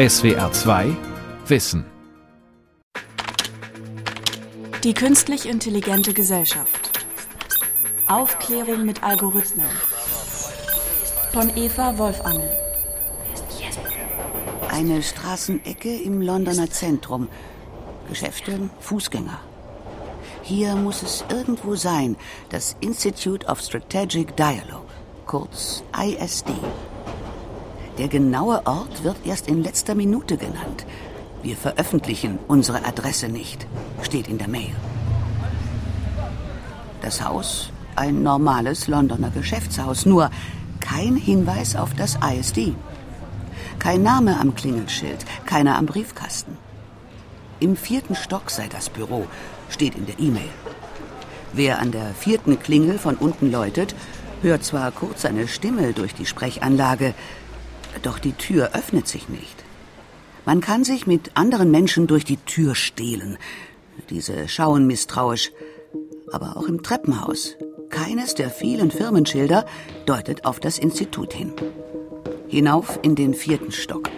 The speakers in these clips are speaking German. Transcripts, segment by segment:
SWR 2 Wissen. Die künstlich intelligente Gesellschaft. Aufklärung mit Algorithmen. Von Eva Wolfangel. Eine Straßenecke im Londoner Zentrum. Geschäfte, Fußgänger. Hier muss es irgendwo sein, das Institute of Strategic Dialogue, kurz ISD. Der genaue Ort wird erst in letzter Minute genannt. Wir veröffentlichen unsere Adresse nicht, steht in der Mail. Das Haus, ein normales Londoner Geschäftshaus, nur kein Hinweis auf das ISD. Kein Name am Klingelschild, keiner am Briefkasten. Im vierten Stock sei das Büro, steht in der E-Mail. Wer an der vierten Klingel von unten läutet, hört zwar kurz eine Stimme durch die Sprechanlage, doch die Tür öffnet sich nicht. Man kann sich mit anderen Menschen durch die Tür stehlen. Diese schauen misstrauisch. Aber auch im Treppenhaus. Keines der vielen Firmenschilder deutet auf das Institut hin hinauf in den vierten Stock.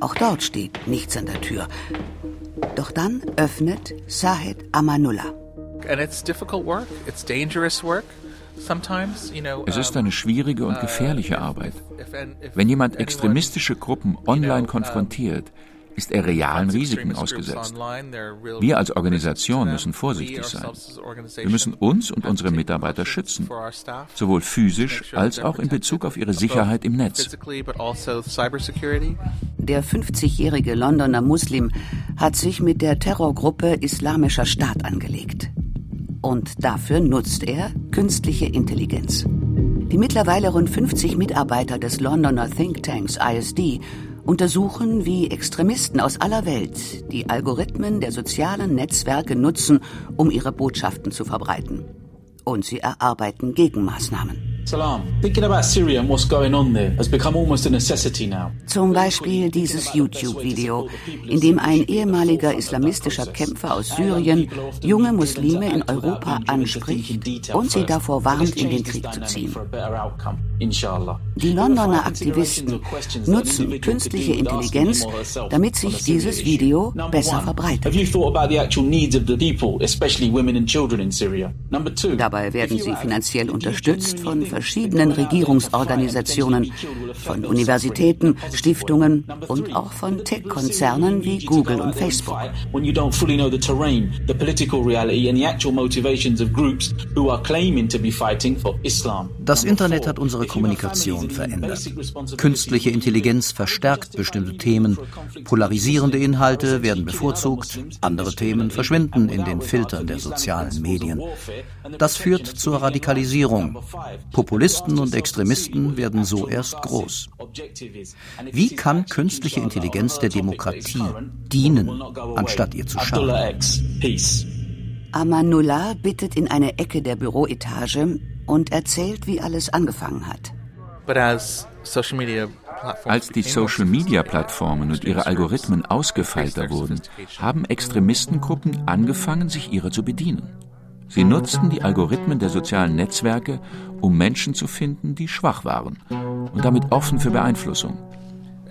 Auch dort steht nichts an der Tür. Doch dann öffnet Sahed Amanullah. Es ist eine schwierige und gefährliche Arbeit. Wenn jemand extremistische Gruppen online konfrontiert, ist er realen Risiken ausgesetzt. Wir als Organisation müssen vorsichtig sein. Wir müssen uns und unsere Mitarbeiter schützen, sowohl physisch als auch in Bezug auf ihre Sicherheit im Netz. Der 50-jährige Londoner Muslim hat sich mit der Terrorgruppe Islamischer Staat angelegt. Und dafür nutzt er künstliche Intelligenz. Die mittlerweile rund 50 Mitarbeiter des Londoner Thinktanks ISD untersuchen, wie Extremisten aus aller Welt die Algorithmen der sozialen Netzwerke nutzen, um ihre Botschaften zu verbreiten. Und sie erarbeiten Gegenmaßnahmen. Zum Beispiel dieses YouTube-Video, in dem ein ehemaliger islamistischer Kämpfer aus Syrien junge Muslime in Europa anspricht und sie davor warnt, in den Krieg zu ziehen. Die Londoner Aktivisten nutzen künstliche Intelligenz, damit sich dieses Video besser verbreitet. Dabei werden sie finanziell unterstützt von verschiedenen Regierungsorganisationen, von Universitäten, Stiftungen und auch von Tech-Konzernen wie Google und Facebook. Das Internet hat unsere Kommunikation verändert. Künstliche Intelligenz verstärkt bestimmte Themen, polarisierende Inhalte werden bevorzugt, andere Themen verschwinden in den Filtern der sozialen Medien. Das führt zur Radikalisierung. Populisten und Extremisten werden so erst groß. Wie kann künstliche Intelligenz der Demokratie dienen, anstatt ihr zu schaden? Amanullah bittet in eine Ecke der Büroetage und erzählt, wie alles angefangen hat. Als die Social-Media-Plattformen und ihre Algorithmen ausgefeilter wurden, haben Extremistengruppen angefangen, sich ihrer zu bedienen. Sie nutzten die Algorithmen der sozialen Netzwerke, um Menschen zu finden, die schwach waren und damit offen für Beeinflussung.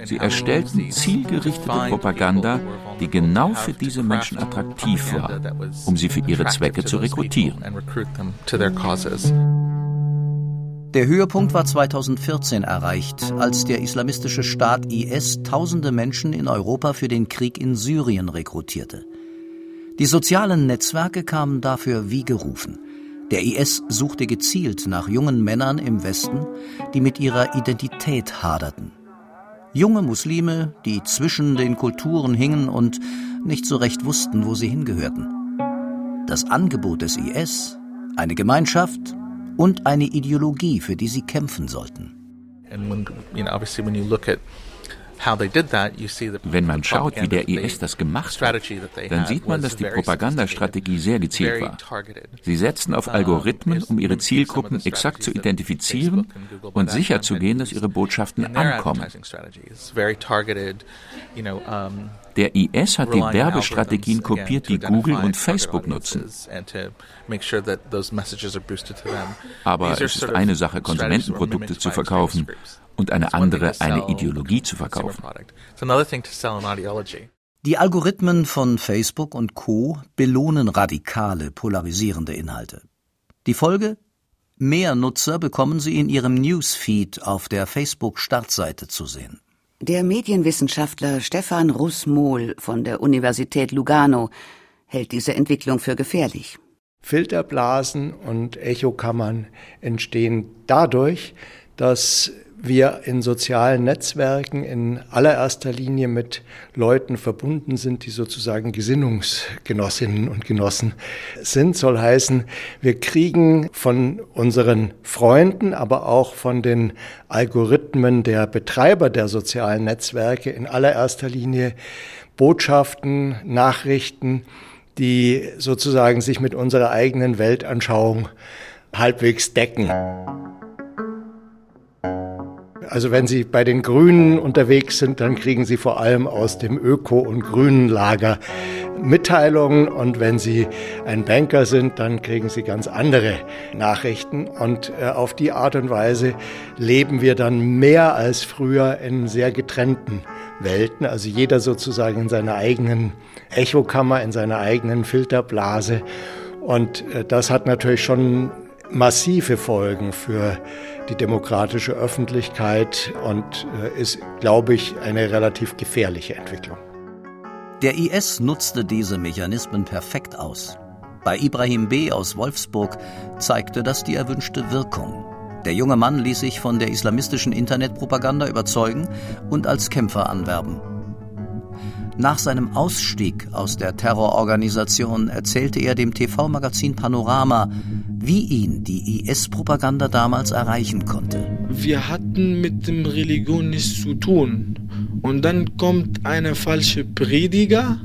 Sie erstellten zielgerichtete Propaganda, die genau für diese Menschen attraktiv war, um sie für ihre Zwecke zu rekrutieren. Der Höhepunkt war 2014 erreicht, als der islamistische Staat IS tausende Menschen in Europa für den Krieg in Syrien rekrutierte. Die sozialen Netzwerke kamen dafür wie gerufen. Der IS suchte gezielt nach jungen Männern im Westen, die mit ihrer Identität haderten. Junge Muslime, die zwischen den Kulturen hingen und nicht so recht wussten, wo sie hingehörten. Das Angebot des IS, eine Gemeinschaft und eine Ideologie, für die sie kämpfen sollten. And when, you know, obviously when you wenn man schaut, wie der IS das gemacht hat, dann sieht man, dass die Propagandastrategie sehr gezielt war. Sie setzten auf Algorithmen, um ihre Zielgruppen exakt zu identifizieren und sicherzugehen, dass ihre Botschaften ankommen. Der IS hat die Werbestrategien kopiert, die Google und Facebook nutzen. Aber es ist eine Sache, Konsumentenprodukte zu verkaufen und eine andere eine Ideologie zu verkaufen. Die Algorithmen von Facebook und Co belohnen radikale, polarisierende Inhalte. Die Folge? Mehr Nutzer bekommen sie in ihrem Newsfeed auf der Facebook-Startseite zu sehen. Der Medienwissenschaftler Stefan Russ-Mohl von der Universität Lugano hält diese Entwicklung für gefährlich. Filterblasen und Echokammern entstehen dadurch, dass wir in sozialen Netzwerken in allererster Linie mit Leuten verbunden sind, die sozusagen Gesinnungsgenossinnen und Genossen sind. Soll heißen, wir kriegen von unseren Freunden, aber auch von den Algorithmen der Betreiber der sozialen Netzwerke in allererster Linie Botschaften, Nachrichten, die sozusagen sich mit unserer eigenen Weltanschauung halbwegs decken. Also wenn Sie bei den Grünen unterwegs sind, dann kriegen Sie vor allem aus dem Öko- und Grünen Lager Mitteilungen. Und wenn Sie ein Banker sind, dann kriegen Sie ganz andere Nachrichten. Und äh, auf die Art und Weise leben wir dann mehr als früher in sehr getrennten Welten, also jeder sozusagen in seiner eigenen Echokammer, in seiner eigenen Filterblase. Und äh, das hat natürlich schon massive Folgen für die demokratische Öffentlichkeit und äh, ist, glaube ich, eine relativ gefährliche Entwicklung. Der IS nutzte diese Mechanismen perfekt aus. Bei Ibrahim B. aus Wolfsburg zeigte das die erwünschte Wirkung. Der junge Mann ließ sich von der islamistischen Internetpropaganda überzeugen und als Kämpfer anwerben. Nach seinem Ausstieg aus der Terrororganisation erzählte er dem TV-Magazin Panorama, wie ihn die IS-Propaganda damals erreichen konnte. Wir hatten mit dem Religion nichts zu tun. Und dann kommt eine falsche Prediger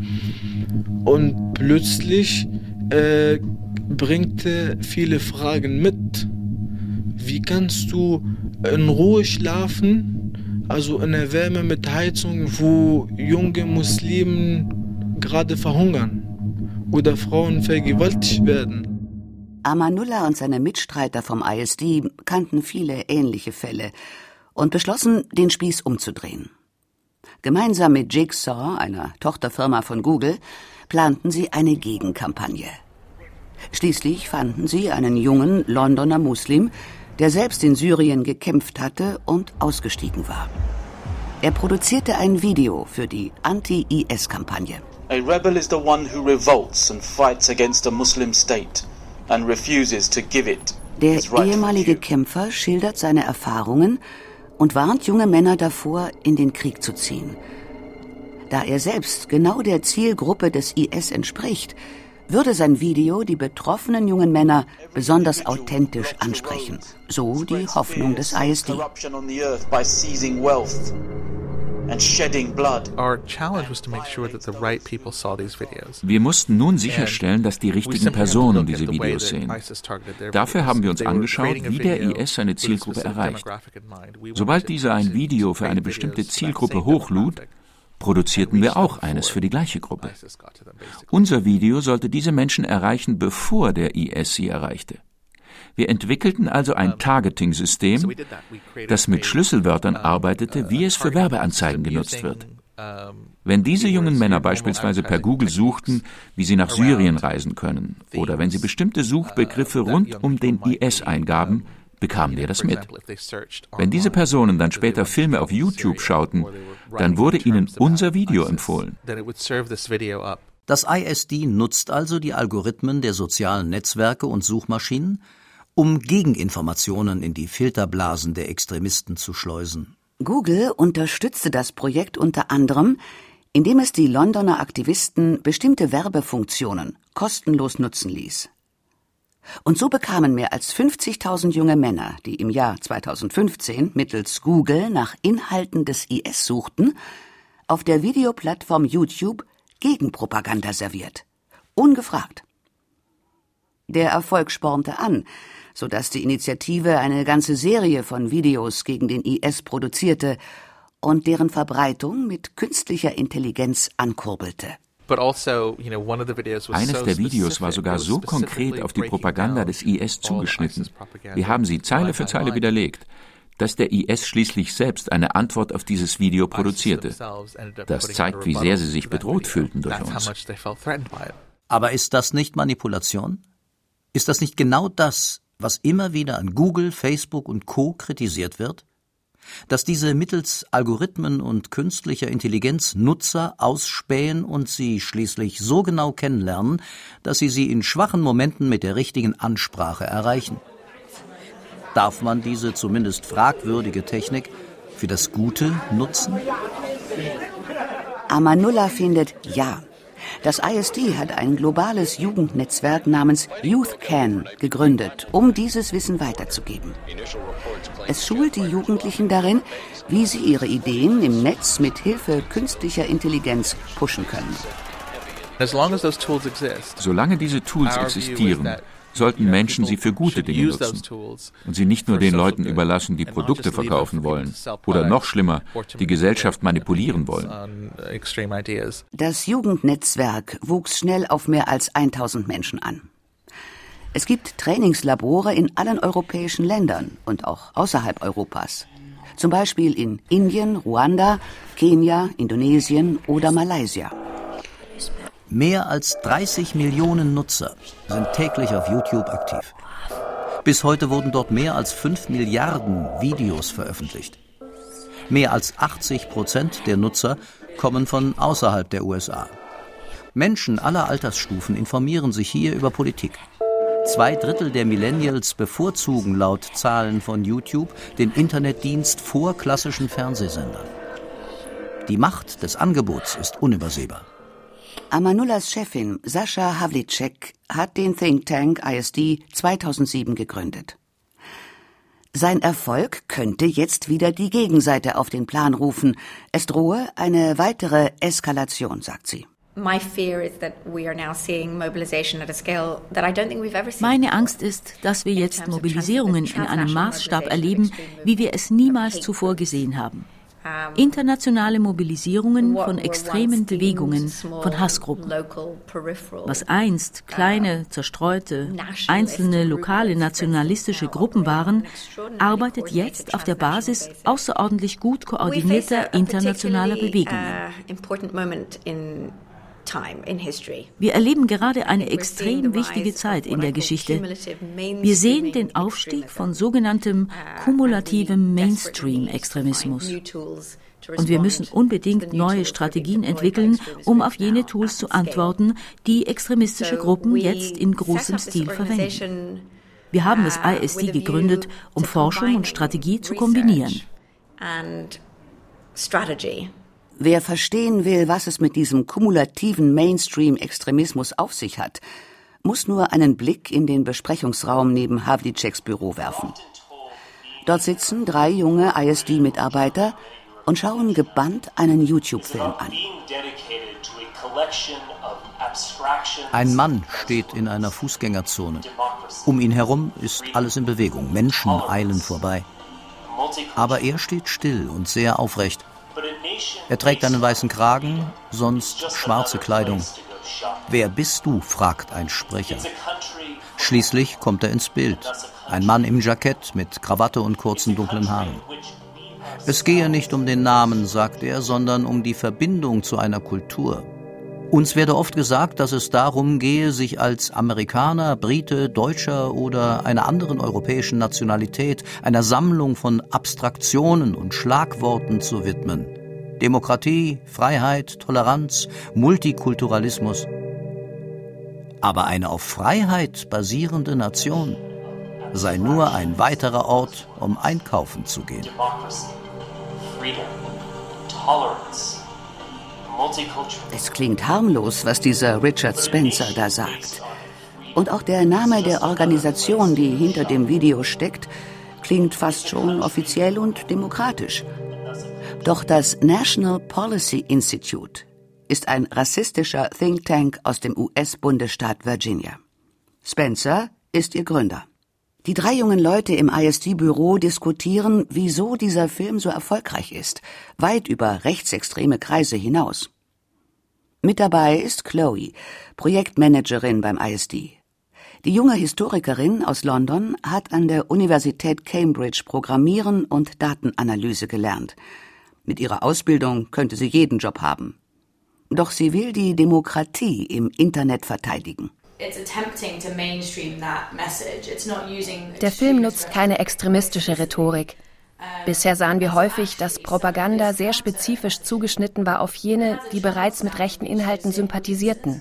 und plötzlich äh, bringt er viele Fragen mit. Wie kannst du in Ruhe schlafen? Also in der Wärme mit Heizung, wo junge Muslimen gerade verhungern oder Frauen vergewaltigt werden. Amanullah und seine Mitstreiter vom ISD kannten viele ähnliche Fälle und beschlossen, den Spieß umzudrehen. Gemeinsam mit Jigsaw, einer Tochterfirma von Google, planten sie eine Gegenkampagne. Schließlich fanden sie einen jungen Londoner Muslim, der selbst in Syrien gekämpft hatte und ausgestiegen war. Er produzierte ein Video für die Anti-IS-Kampagne. A rebel is the one who revolts and fights against a Muslim state and refuses to give it. Der ehemalige Kämpfer schildert seine Erfahrungen und warnt junge Männer davor, in den Krieg zu ziehen. Da er selbst genau der Zielgruppe des IS entspricht, würde sein Video die betroffenen jungen Männer besonders authentisch ansprechen. So die Hoffnung des ISD. Wir mussten nun sicherstellen, dass die richtigen Personen diese Videos sehen. Dafür haben wir uns angeschaut, wie der IS seine Zielgruppe erreicht. Sobald dieser ein Video für eine bestimmte Zielgruppe hochlud, produzierten wir auch eines für die gleiche Gruppe. Unser Video sollte diese Menschen erreichen, bevor der IS sie erreichte. Wir entwickelten also ein Targeting-System, das mit Schlüsselwörtern arbeitete, wie es für Werbeanzeigen genutzt wird. Wenn diese jungen Männer beispielsweise per Google suchten, wie sie nach Syrien reisen können, oder wenn sie bestimmte Suchbegriffe rund um den IS eingaben, bekamen wir das mit. Wenn diese Personen dann später Filme auf YouTube schauten, dann wurde ihnen unser Video empfohlen. Das ISD nutzt also die Algorithmen der sozialen Netzwerke und Suchmaschinen, um Gegeninformationen in die Filterblasen der Extremisten zu schleusen. Google unterstützte das Projekt unter anderem, indem es die Londoner Aktivisten bestimmte Werbefunktionen kostenlos nutzen ließ. Und so bekamen mehr als 50.000 junge Männer, die im Jahr 2015 mittels Google nach Inhalten des IS suchten, auf der Videoplattform YouTube Gegenpropaganda serviert. Ungefragt. Der Erfolg spornte an, sodass die Initiative eine ganze Serie von Videos gegen den IS produzierte und deren Verbreitung mit künstlicher Intelligenz ankurbelte. Also, Eines der Videos war sogar so konkret auf die Propaganda des IS zugeschnitten. Wir haben sie Zeile für Zeile widerlegt. dass der IS schließlich selbst eine Antwort auf dieses Video produzierte. Das zeigt, wie sehr sie sich bedroht fühlten durch uns. Aber ist das nicht Manipulation? Ist das nicht genau das, was immer wieder an Google, Facebook und Co kritisiert wird? Dass diese mittels Algorithmen und künstlicher Intelligenz Nutzer ausspähen und sie schließlich so genau kennenlernen, dass sie sie in schwachen Momenten mit der richtigen Ansprache erreichen. Darf man diese zumindest fragwürdige Technik für das Gute nutzen? Amanullah findet ja. Das ISD hat ein globales Jugendnetzwerk namens YouthCan gegründet, um dieses Wissen weiterzugeben. Es schult die Jugendlichen darin, wie sie ihre Ideen im Netz mit Hilfe künstlicher Intelligenz pushen können. Solange diese Tools existieren, sollten Menschen sie für gute Dinge nutzen und sie nicht nur den Leuten überlassen, die Produkte verkaufen wollen oder noch schlimmer, die Gesellschaft manipulieren wollen. Das Jugendnetzwerk wuchs schnell auf mehr als 1000 Menschen an. Es gibt Trainingslabore in allen europäischen Ländern und auch außerhalb Europas. Zum Beispiel in Indien, Ruanda, Kenia, Indonesien oder Malaysia. Mehr als 30 Millionen Nutzer sind täglich auf YouTube aktiv. Bis heute wurden dort mehr als 5 Milliarden Videos veröffentlicht. Mehr als 80 Prozent der Nutzer kommen von außerhalb der USA. Menschen aller Altersstufen informieren sich hier über Politik. Zwei Drittel der Millennials bevorzugen laut Zahlen von YouTube den Internetdienst vor klassischen Fernsehsendern. Die Macht des Angebots ist unübersehbar. Amanullahs Chefin Sascha Havlicek hat den Think Tank ISD 2007 gegründet. Sein Erfolg könnte jetzt wieder die Gegenseite auf den Plan rufen. Es drohe eine weitere Eskalation, sagt sie. Meine Angst ist, dass wir jetzt Mobilisierungen in einem Maßstab erleben, wie wir es niemals zuvor gesehen haben. Internationale Mobilisierungen von extremen Bewegungen, von Hassgruppen. Was einst kleine, zerstreute, einzelne lokale nationalistische Gruppen waren, arbeitet jetzt auf der Basis außerordentlich gut koordinierter internationaler Bewegungen. Wir erleben gerade eine extrem wichtige Zeit in der Geschichte. Wir sehen den Aufstieg von sogenanntem uh, kumulativem Mainstream-Extremismus. Und wir müssen unbedingt neue Strategien entwickeln, um auf jene Tools zu antworten, die extremistische Gruppen jetzt in großem Stil verwenden. Wir haben das uh, ISD gegründet, um Forschung und Strategie zu kombinieren. Wer verstehen will, was es mit diesem kumulativen Mainstream-Extremismus auf sich hat, muss nur einen Blick in den Besprechungsraum neben Havliceks Büro werfen. Dort sitzen drei junge ISD-Mitarbeiter und schauen gebannt einen YouTube-Film an. Ein Mann steht in einer Fußgängerzone. Um ihn herum ist alles in Bewegung. Menschen eilen vorbei. Aber er steht still und sehr aufrecht. Er trägt einen weißen Kragen, sonst schwarze Kleidung. Wer bist du? fragt ein Sprecher. Schließlich kommt er ins Bild. Ein Mann im Jackett mit Krawatte und kurzen dunklen Haaren. Es gehe nicht um den Namen, sagt er, sondern um die Verbindung zu einer Kultur. Uns werde oft gesagt, dass es darum gehe, sich als Amerikaner, Brite, Deutscher oder einer anderen europäischen Nationalität einer Sammlung von Abstraktionen und Schlagworten zu widmen. Demokratie, Freiheit, Toleranz, Multikulturalismus. Aber eine auf Freiheit basierende Nation sei nur ein weiterer Ort, um einkaufen zu gehen. Es klingt harmlos, was dieser Richard Spencer da sagt. Und auch der Name der Organisation, die hinter dem Video steckt, klingt fast schon offiziell und demokratisch. Doch das National Policy Institute ist ein rassistischer Think Tank aus dem US-Bundesstaat Virginia. Spencer ist ihr Gründer. Die drei jungen Leute im ISD-Büro diskutieren, wieso dieser Film so erfolgreich ist, weit über rechtsextreme Kreise hinaus. Mit dabei ist Chloe, Projektmanagerin beim ISD. Die junge Historikerin aus London hat an der Universität Cambridge Programmieren und Datenanalyse gelernt. Mit ihrer Ausbildung könnte sie jeden Job haben. Doch sie will die Demokratie im Internet verteidigen. Der Film nutzt keine extremistische Rhetorik. Bisher sahen wir häufig, dass Propaganda sehr spezifisch zugeschnitten war auf jene, die bereits mit rechten Inhalten sympathisierten.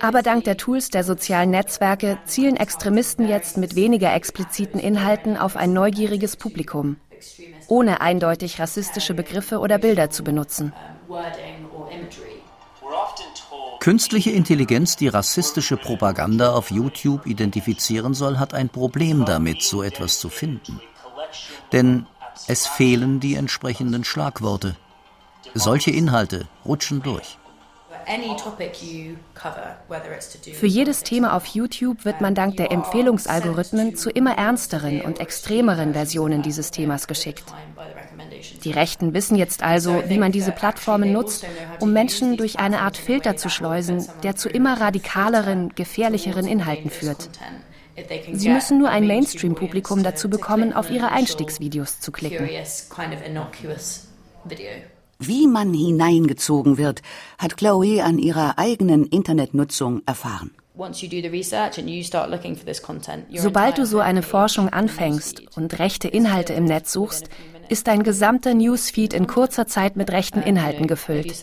Aber dank der Tools der sozialen Netzwerke zielen Extremisten jetzt mit weniger expliziten Inhalten auf ein neugieriges Publikum, ohne eindeutig rassistische Begriffe oder Bilder zu benutzen. Künstliche Intelligenz, die rassistische Propaganda auf YouTube identifizieren soll, hat ein Problem damit, so etwas zu finden. Denn es fehlen die entsprechenden Schlagworte. Solche Inhalte rutschen durch. Für jedes Thema auf YouTube wird man dank der Empfehlungsalgorithmen zu immer ernsteren und extremeren Versionen dieses Themas geschickt. Die Rechten wissen jetzt also, wie man diese Plattformen nutzt, um Menschen durch eine Art Filter zu schleusen, der zu immer radikaleren, gefährlicheren Inhalten führt. Sie müssen nur ein Mainstream-Publikum dazu bekommen, auf ihre Einstiegsvideos zu klicken. Wie man hineingezogen wird, hat Chloe an ihrer eigenen Internetnutzung erfahren. Sobald du so eine Forschung anfängst und rechte Inhalte im Netz suchst, ist dein gesamter Newsfeed in kurzer Zeit mit rechten Inhalten gefüllt.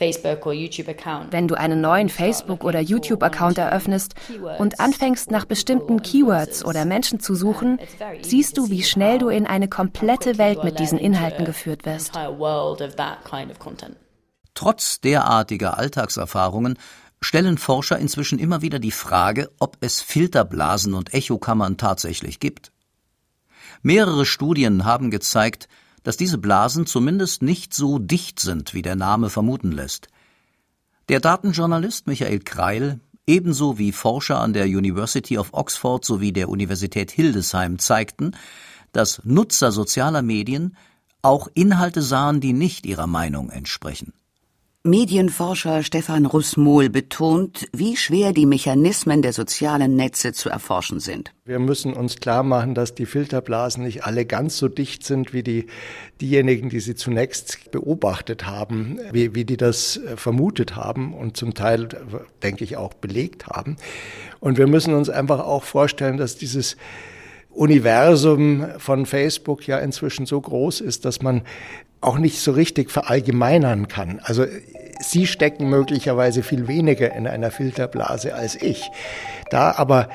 Wenn du einen neuen Facebook- oder YouTube-Account eröffnest und anfängst nach bestimmten Keywords oder Menschen zu suchen, siehst du, wie schnell du in eine komplette Welt mit diesen Inhalten geführt wirst. Trotz derartiger Alltagserfahrungen stellen Forscher inzwischen immer wieder die Frage, ob es Filterblasen und Echokammern tatsächlich gibt. Mehrere Studien haben gezeigt, dass diese Blasen zumindest nicht so dicht sind, wie der Name vermuten lässt. Der Datenjournalist Michael Kreil, ebenso wie Forscher an der University of Oxford sowie der Universität Hildesheim zeigten, dass Nutzer sozialer Medien auch Inhalte sahen, die nicht ihrer Meinung entsprechen. Medienforscher Stefan Russmohl betont, wie schwer die Mechanismen der sozialen Netze zu erforschen sind. Wir müssen uns klar machen, dass die Filterblasen nicht alle ganz so dicht sind wie die, diejenigen, die sie zunächst beobachtet haben, wie, wie die das äh, vermutet haben und zum Teil, denke ich, auch belegt haben. Und wir müssen uns einfach auch vorstellen, dass dieses Universum von Facebook ja inzwischen so groß ist, dass man auch nicht so richtig verallgemeinern kann. Also Sie stecken möglicherweise viel weniger in einer Filterblase als ich. Da aber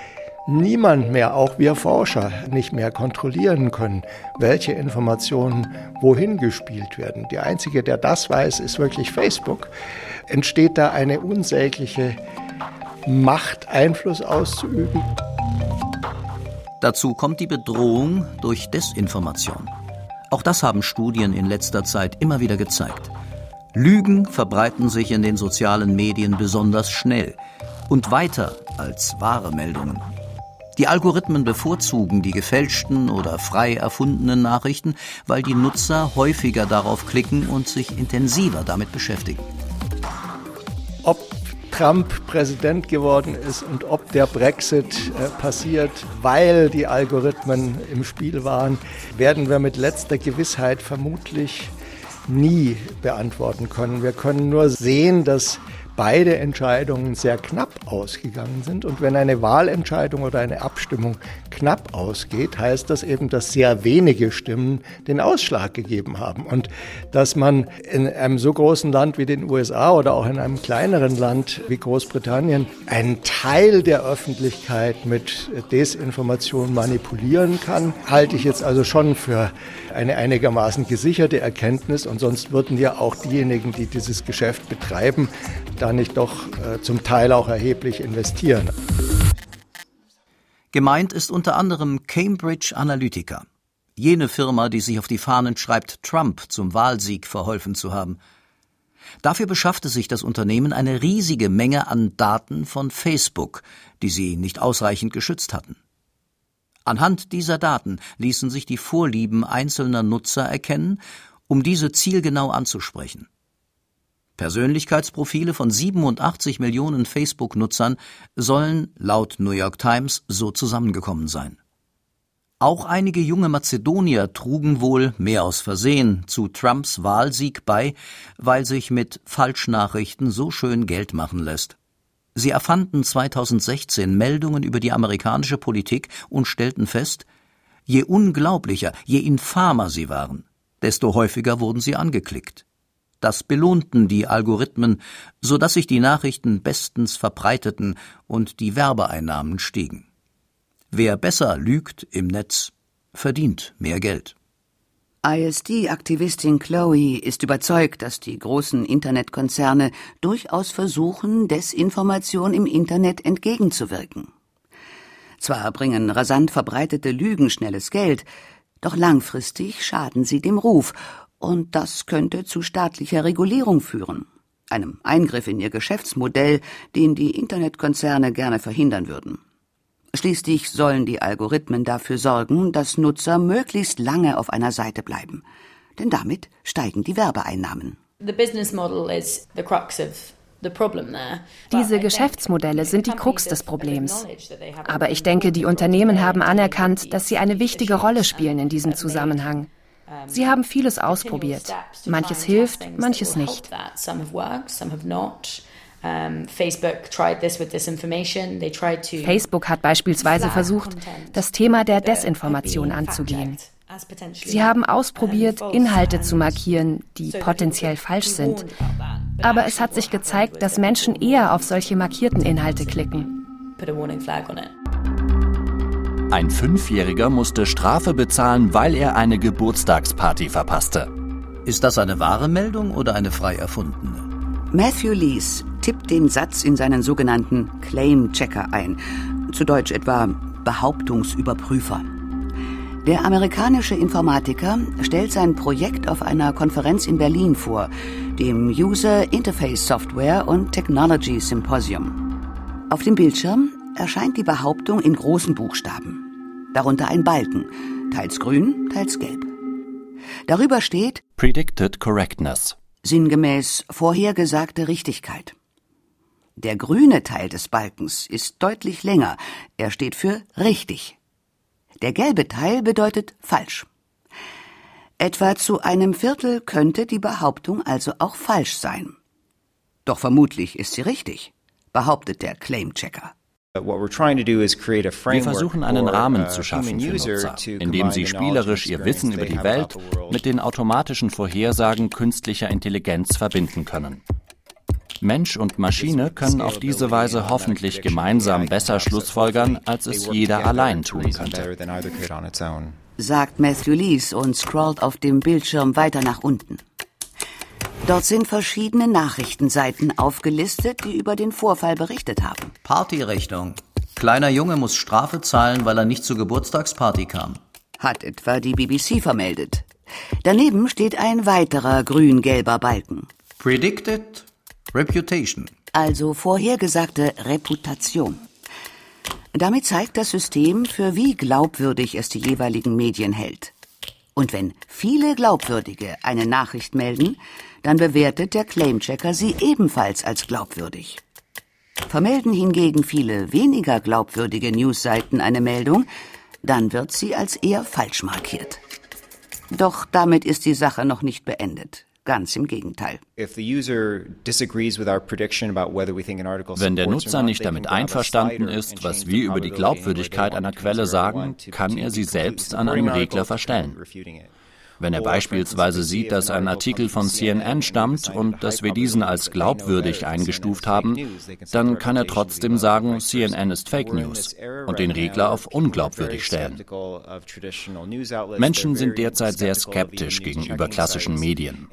niemand mehr, auch wir Forscher, nicht mehr kontrollieren können, welche Informationen wohin gespielt werden. Der Einzige, der das weiß, ist wirklich Facebook. Entsteht da eine unsägliche Macht, Einfluss auszuüben. Dazu kommt die Bedrohung durch Desinformation. Auch das haben Studien in letzter Zeit immer wieder gezeigt. Lügen verbreiten sich in den sozialen Medien besonders schnell und weiter als wahre Meldungen. Die Algorithmen bevorzugen die gefälschten oder frei erfundenen Nachrichten, weil die Nutzer häufiger darauf klicken und sich intensiver damit beschäftigen. Trump Präsident geworden ist und ob der Brexit äh, passiert, weil die Algorithmen im Spiel waren, werden wir mit letzter Gewissheit vermutlich nie beantworten können. Wir können nur sehen, dass beide Entscheidungen sehr knapp ausgegangen sind. Und wenn eine Wahlentscheidung oder eine Abstimmung knapp ausgeht, heißt das eben, dass sehr wenige Stimmen den Ausschlag gegeben haben. Und dass man in einem so großen Land wie den USA oder auch in einem kleineren Land wie Großbritannien einen Teil der Öffentlichkeit mit Desinformation manipulieren kann, halte ich jetzt also schon für eine einigermaßen gesicherte Erkenntnis. Und sonst würden ja auch diejenigen, die dieses Geschäft betreiben, da nicht doch äh, zum Teil auch erheblich investieren. Gemeint ist unter anderem Cambridge Analytica, jene Firma, die sich auf die Fahnen schreibt, Trump zum Wahlsieg verholfen zu haben. Dafür beschaffte sich das Unternehmen eine riesige Menge an Daten von Facebook, die sie nicht ausreichend geschützt hatten. Anhand dieser Daten ließen sich die Vorlieben einzelner Nutzer erkennen, um diese zielgenau anzusprechen. Persönlichkeitsprofile von 87 Millionen Facebook-Nutzern sollen laut New York Times so zusammengekommen sein. Auch einige junge Mazedonier trugen wohl, mehr aus Versehen, zu Trumps Wahlsieg bei, weil sich mit Falschnachrichten so schön Geld machen lässt. Sie erfanden 2016 Meldungen über die amerikanische Politik und stellten fest, je unglaublicher, je infamer sie waren, desto häufiger wurden sie angeklickt. Das belohnten die Algorithmen, so dass sich die Nachrichten bestens verbreiteten und die Werbeeinnahmen stiegen. Wer besser lügt im Netz, verdient mehr Geld. ISD-Aktivistin Chloe ist überzeugt, dass die großen Internetkonzerne durchaus versuchen, Desinformation im Internet entgegenzuwirken. Zwar bringen rasant verbreitete Lügen schnelles Geld, doch langfristig schaden sie dem Ruf und das könnte zu staatlicher Regulierung führen, einem Eingriff in ihr Geschäftsmodell, den die Internetkonzerne gerne verhindern würden. Schließlich sollen die Algorithmen dafür sorgen, dass Nutzer möglichst lange auf einer Seite bleiben, denn damit steigen die Werbeeinnahmen. Diese Geschäftsmodelle sind die Krux des Problems. Aber ich denke, die Unternehmen haben anerkannt, dass sie eine wichtige Rolle spielen in diesem Zusammenhang. Sie haben vieles ausprobiert. Manches hilft, manches nicht. Facebook hat beispielsweise versucht, das Thema der Desinformation anzugehen. Sie haben ausprobiert, Inhalte zu markieren, die potenziell falsch sind. Aber es hat sich gezeigt, dass Menschen eher auf solche markierten Inhalte klicken. Ein Fünfjähriger musste Strafe bezahlen, weil er eine Geburtstagsparty verpasste. Ist das eine wahre Meldung oder eine frei erfundene? Matthew Lees tippt den Satz in seinen sogenannten Claim Checker ein, zu Deutsch etwa Behauptungsüberprüfer. Der amerikanische Informatiker stellt sein Projekt auf einer Konferenz in Berlin vor, dem User Interface Software und Technology Symposium. Auf dem Bildschirm erscheint die Behauptung in großen Buchstaben. Darunter ein Balken, teils grün, teils gelb. Darüber steht Predicted Correctness. Sinngemäß vorhergesagte Richtigkeit. Der grüne Teil des Balkens ist deutlich länger. Er steht für richtig. Der gelbe Teil bedeutet falsch. Etwa zu einem Viertel könnte die Behauptung also auch falsch sein. Doch vermutlich ist sie richtig, behauptet der Claim-Checker. Wir versuchen einen Rahmen zu schaffen für Nutzer, indem sie spielerisch ihr Wissen über die Welt mit den automatischen Vorhersagen künstlicher Intelligenz verbinden können. Mensch und Maschine können auf diese Weise hoffentlich gemeinsam besser schlussfolgern, als es jeder allein tun könnte. Sagt Matthew Lees und scrollt auf dem Bildschirm weiter nach unten. Dort sind verschiedene Nachrichtenseiten aufgelistet, die über den Vorfall berichtet haben. Partyrechnung. Kleiner Junge muss Strafe zahlen, weil er nicht zur Geburtstagsparty kam. Hat etwa die BBC vermeldet. Daneben steht ein weiterer grün-gelber Balken. Predicted Reputation. Also vorhergesagte Reputation. Damit zeigt das System, für wie glaubwürdig es die jeweiligen Medien hält. Und wenn viele Glaubwürdige eine Nachricht melden, dann bewertet der Claimchecker sie ebenfalls als glaubwürdig. Vermelden hingegen viele weniger glaubwürdige Newsseiten eine Meldung, dann wird sie als eher falsch markiert. Doch damit ist die Sache noch nicht beendet. Ganz im Gegenteil. Wenn der Nutzer nicht damit einverstanden ist, was wir über die Glaubwürdigkeit einer Quelle sagen, kann er sie selbst an einem Regler verstellen. Wenn er beispielsweise sieht, dass ein Artikel von CNN stammt und dass wir diesen als glaubwürdig eingestuft haben, dann kann er trotzdem sagen, CNN ist Fake News und den Regler auf unglaubwürdig stellen. Menschen sind derzeit sehr skeptisch gegenüber klassischen Medien.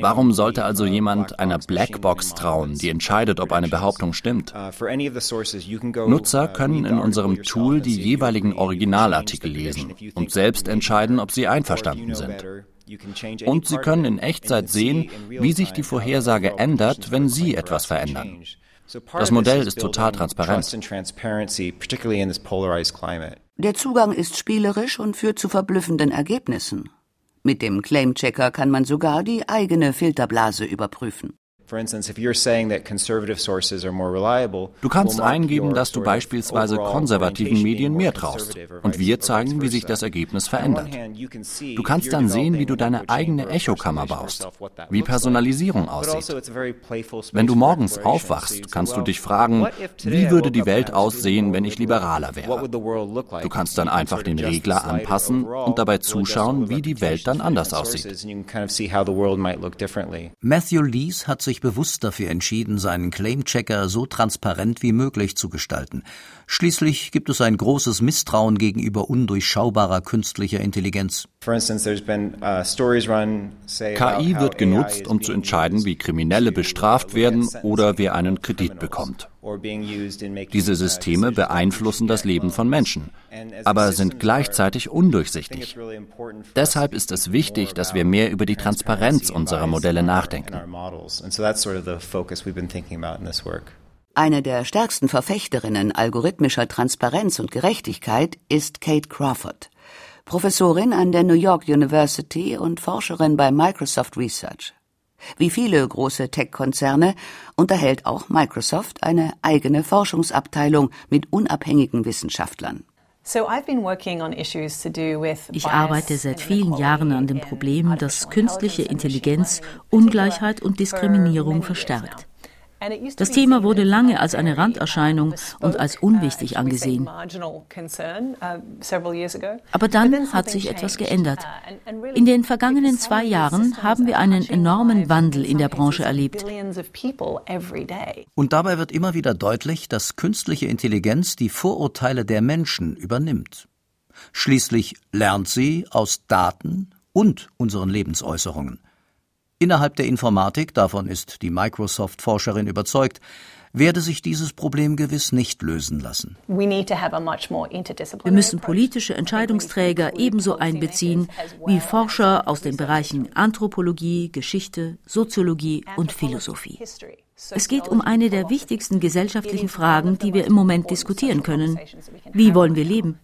Warum sollte also jemand einer Blackbox trauen, die entscheidet, ob eine Behauptung stimmt? Nutzer können in unserem Tool die jeweiligen Originalartikel lesen und selbst entscheiden, ob sie einverstanden vorhanden sind. Und Sie können in Echtzeit sehen, wie sich die Vorhersage ändert, wenn Sie etwas verändern. Das Modell ist total transparent. Der Zugang ist spielerisch und führt zu verblüffenden Ergebnissen. Mit dem Claim-Checker kann man sogar die eigene Filterblase überprüfen. Du kannst eingeben, dass du beispielsweise konservativen Medien mehr traust. Und wir zeigen, wie sich das Ergebnis verändert. Du kannst dann sehen, wie du deine eigene Echokammer baust, wie Personalisierung aussieht. Wenn du morgens aufwachst, kannst du dich fragen, wie würde die Welt aussehen, wenn ich liberaler wäre? Du kannst dann einfach den Regler anpassen und dabei zuschauen, wie die Welt dann anders aussieht. Matthew Lees hat sich bewusst dafür entschieden, seinen Claim-Checker so transparent wie möglich zu gestalten. Schließlich gibt es ein großes Misstrauen gegenüber undurchschaubarer künstlicher Intelligenz. Uh, KI wird genutzt, um zu entscheiden, wie Kriminelle bestraft werden oder wer einen Kredit bekommt. Diese Systeme beeinflussen das Leben von Menschen, aber sind gleichzeitig undurchsichtig. Deshalb ist es wichtig, dass wir mehr über die Transparenz unserer Modelle nachdenken. Eine der stärksten Verfechterinnen algorithmischer Transparenz und Gerechtigkeit ist Kate Crawford, Professorin an der New York University und Forscherin bei Microsoft Research. Wie viele große Tech-Konzerne unterhält auch Microsoft eine eigene Forschungsabteilung mit unabhängigen Wissenschaftlern. Ich arbeite seit vielen Jahren an dem Problem, dass künstliche Intelligenz Ungleichheit und Diskriminierung verstärkt. Das Thema wurde lange als eine Randerscheinung und als unwichtig angesehen. Aber dann hat sich etwas geändert. In den vergangenen zwei Jahren haben wir einen enormen Wandel in der Branche erlebt. Und dabei wird immer wieder deutlich, dass künstliche Intelligenz die Vorurteile der Menschen übernimmt. Schließlich lernt sie aus Daten und unseren Lebensäußerungen. Innerhalb der Informatik, davon ist die Microsoft-Forscherin überzeugt, werde sich dieses Problem gewiss nicht lösen lassen. Wir müssen politische Entscheidungsträger ebenso einbeziehen wie Forscher aus den Bereichen Anthropologie, Geschichte, Soziologie und Philosophie. Es geht um eine der wichtigsten gesellschaftlichen Fragen, die wir im Moment diskutieren können. Wie wollen wir leben?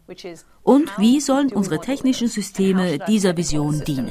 Und wie sollen unsere technischen Systeme dieser Vision dienen?